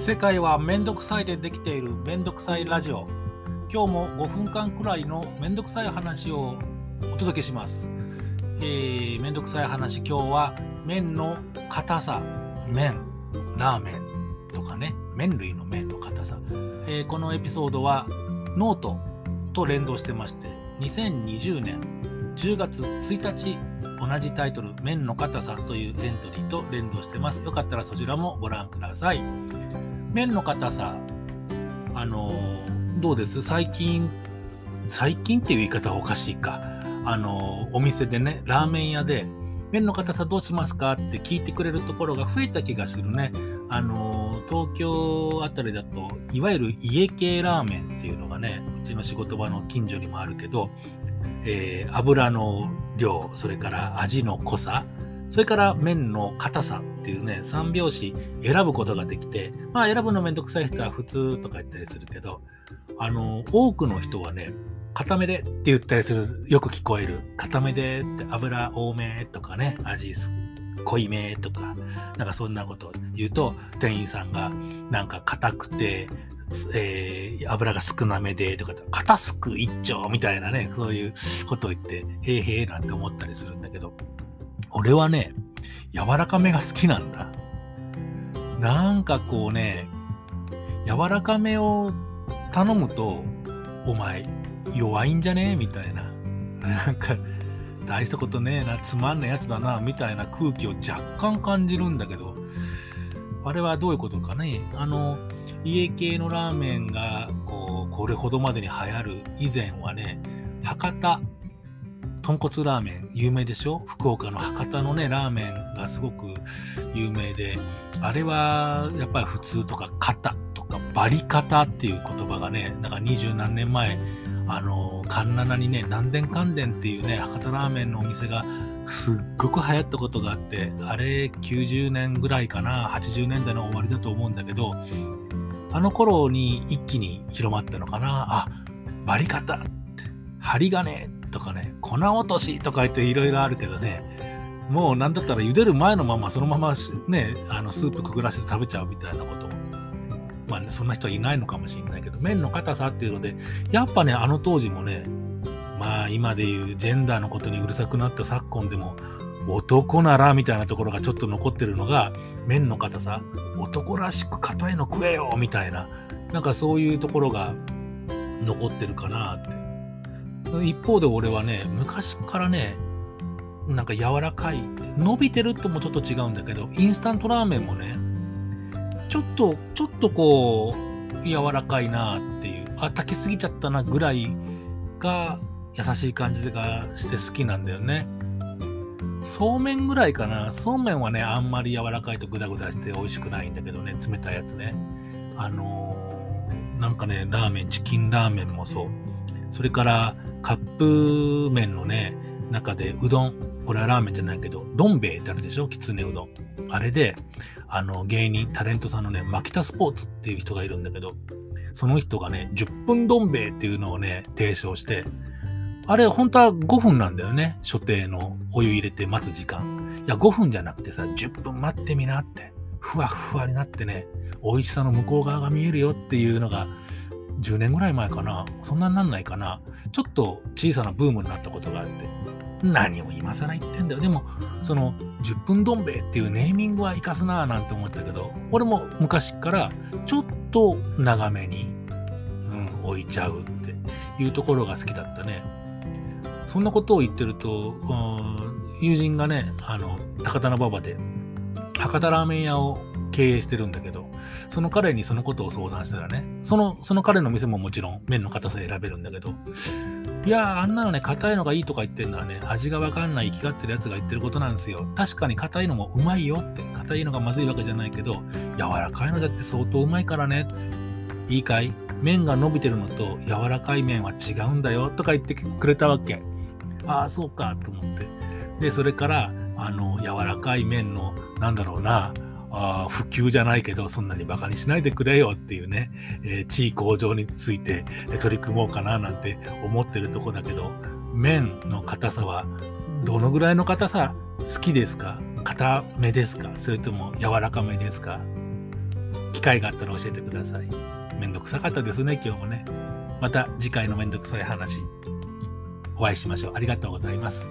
世界はめんどくさいでできているめんどくさいラジオ。今日も5分間くらいのめんどくさい話をお届けします、えー、めんどくさい話今日は麺の硬さ。麺ラーメンとかね。麺類の麺の硬さ、えー、このエピソードはノートと連動してまして2020年10月1日同じタイトル「麺の硬さ」というエントリーと連動してます。よかったらそちらもご覧ください。麺の硬さあのどうです？最近最近っていう言い方はおかしいか。あのお店でねラーメン屋で麺の硬さどうしますかって聞いてくれるところが増えた気がするね。あの東京あたりだといわゆる家系ラーメンっていうのがねうちの仕事場の近所にもあるけどえ、油の量それから味の濃さそれから麺の硬さっていうね3拍子選ぶことができてまあ選ぶのめんどくさい人は普通とか言ったりするけどあの多くの人はね固めでって言ったりするよく聞こえる。固めでって油多めとかね味濃いめとかなんかそんなことを言うと店員さんがなんか硬くてえー、油が少なめでとか、肩すく一丁みたいなね、そういうことを言って、へえへえなんて思ったりするんだけど、俺はね、柔らかめが好きなんだ。なんかこうね、柔らかめを頼むと、お前、弱いんじゃね？みたいな。なんか、大したことねえな、つまんねえやつだな、みたいな空気を若干感じるんだけど、あれはどういうことかね？あの、家系のラーメンがこうこれほどまでに流行る以前はね博多豚骨ラーメン有名でしょ？福岡の博多のねラーメンがすごく有名であれはやっぱり普通とか型とかバリ型っていう言葉がねなんか二十何年前あの環七にね南電関電っていうね博多ラーメンのお店がすっごく流行ったことがあってあれ90年ぐらいかな80年代の終わりだと思うんだけどあの頃に一気に広まったのかな。あ、バリカタ、針金っとかね、粉落としとか言っていろいろあるけどね、もうなんだったら茹でる前のままそのままね、あのスープくぐらせて食べちゃうみたいなこと。まあね、そんな人はいないのかもしれないけど、麺の硬さっていうので、やっぱね、あの当時もね、まあ今でいうジェンダーのことにうるさくなった昨今でも、男ならみたいなところがちょっと残ってるのが麺の硬さ男らしく硬いの食えよみたいななんかそういうところが残ってるかなって一方で俺はね昔からねなんか柔らかい伸びてるともちょっと違うんだけどインスタントラーメンもねちょっとちょっとこう柔らかいなっていうあ炊きすぎちゃったなぐらいが優しい感じがして好きなんだよね。そうめんぐらいかな。そうめんはね、あんまり柔らかいとグダグダして美味しくないんだけどね、冷たいやつね。あのー、なんかね、ラーメン、チキンラーメンもそう。それからカップ麺のね、中でうどん、これはラーメンじゃないけど、どん兵衛ってあるでしょ？きつねうどん。あれで、あの、芸人、タレントさんのね、マキタスポーツっていう人がいるんだけど、その人がね、10分どん兵衛っていうのをね、提唱して、あれ、本当は5分なんだよね。所定のお湯入れて待つ時間。いや、5分じゃなくてさ、10分待ってみなって。ふわふわになってね、美味しさの向こう側が見えるよっていうのが、10年ぐらい前かな。そんなになんないかな。ちょっと小さなブームになったことがあって。何を今更言ってんだよ。でも、その、10分どん兵衛っていうネーミングは生かすなぁなんて思ったけど、俺も昔からちょっと長めに、うん、置いちゃうっていうところが好きだったね。そんなことを言ってると、友人がね、あの、高田馬場で、博多ラーメン屋を経営してるんだけど、その彼にそのことを相談したらね、その、その彼の店ももちろん麺の硬さ選べるんだけど、いやあんなのね、硬いのがいいとか言ってるのはね、味がわかんない生きがってるやつが言ってることなんですよ。確かに硬いのもうまいよって、硬いのがまずいわけじゃないけど、柔らかいのだって相当うまいからね。いいかい？麺が伸びてるのと柔らかい麺は違うんだよとか言ってくれたわけ。ああ、そうかと思って。で、それから、あの、柔らかい麺の、なんだろうな、あ普及じゃないけど、そんなにバカにしないでくれよっていうね、えー、地位向上について取り組もうかななんて思ってるとこだけど、麺の硬さはどのぐらいの硬さ好きですか？硬めですか？それとも柔らかめですか？機会があったら教えてください。めんどくさかったですね、今日もね。また次回のめんどくさい話、お会いしましょう。ありがとうございます。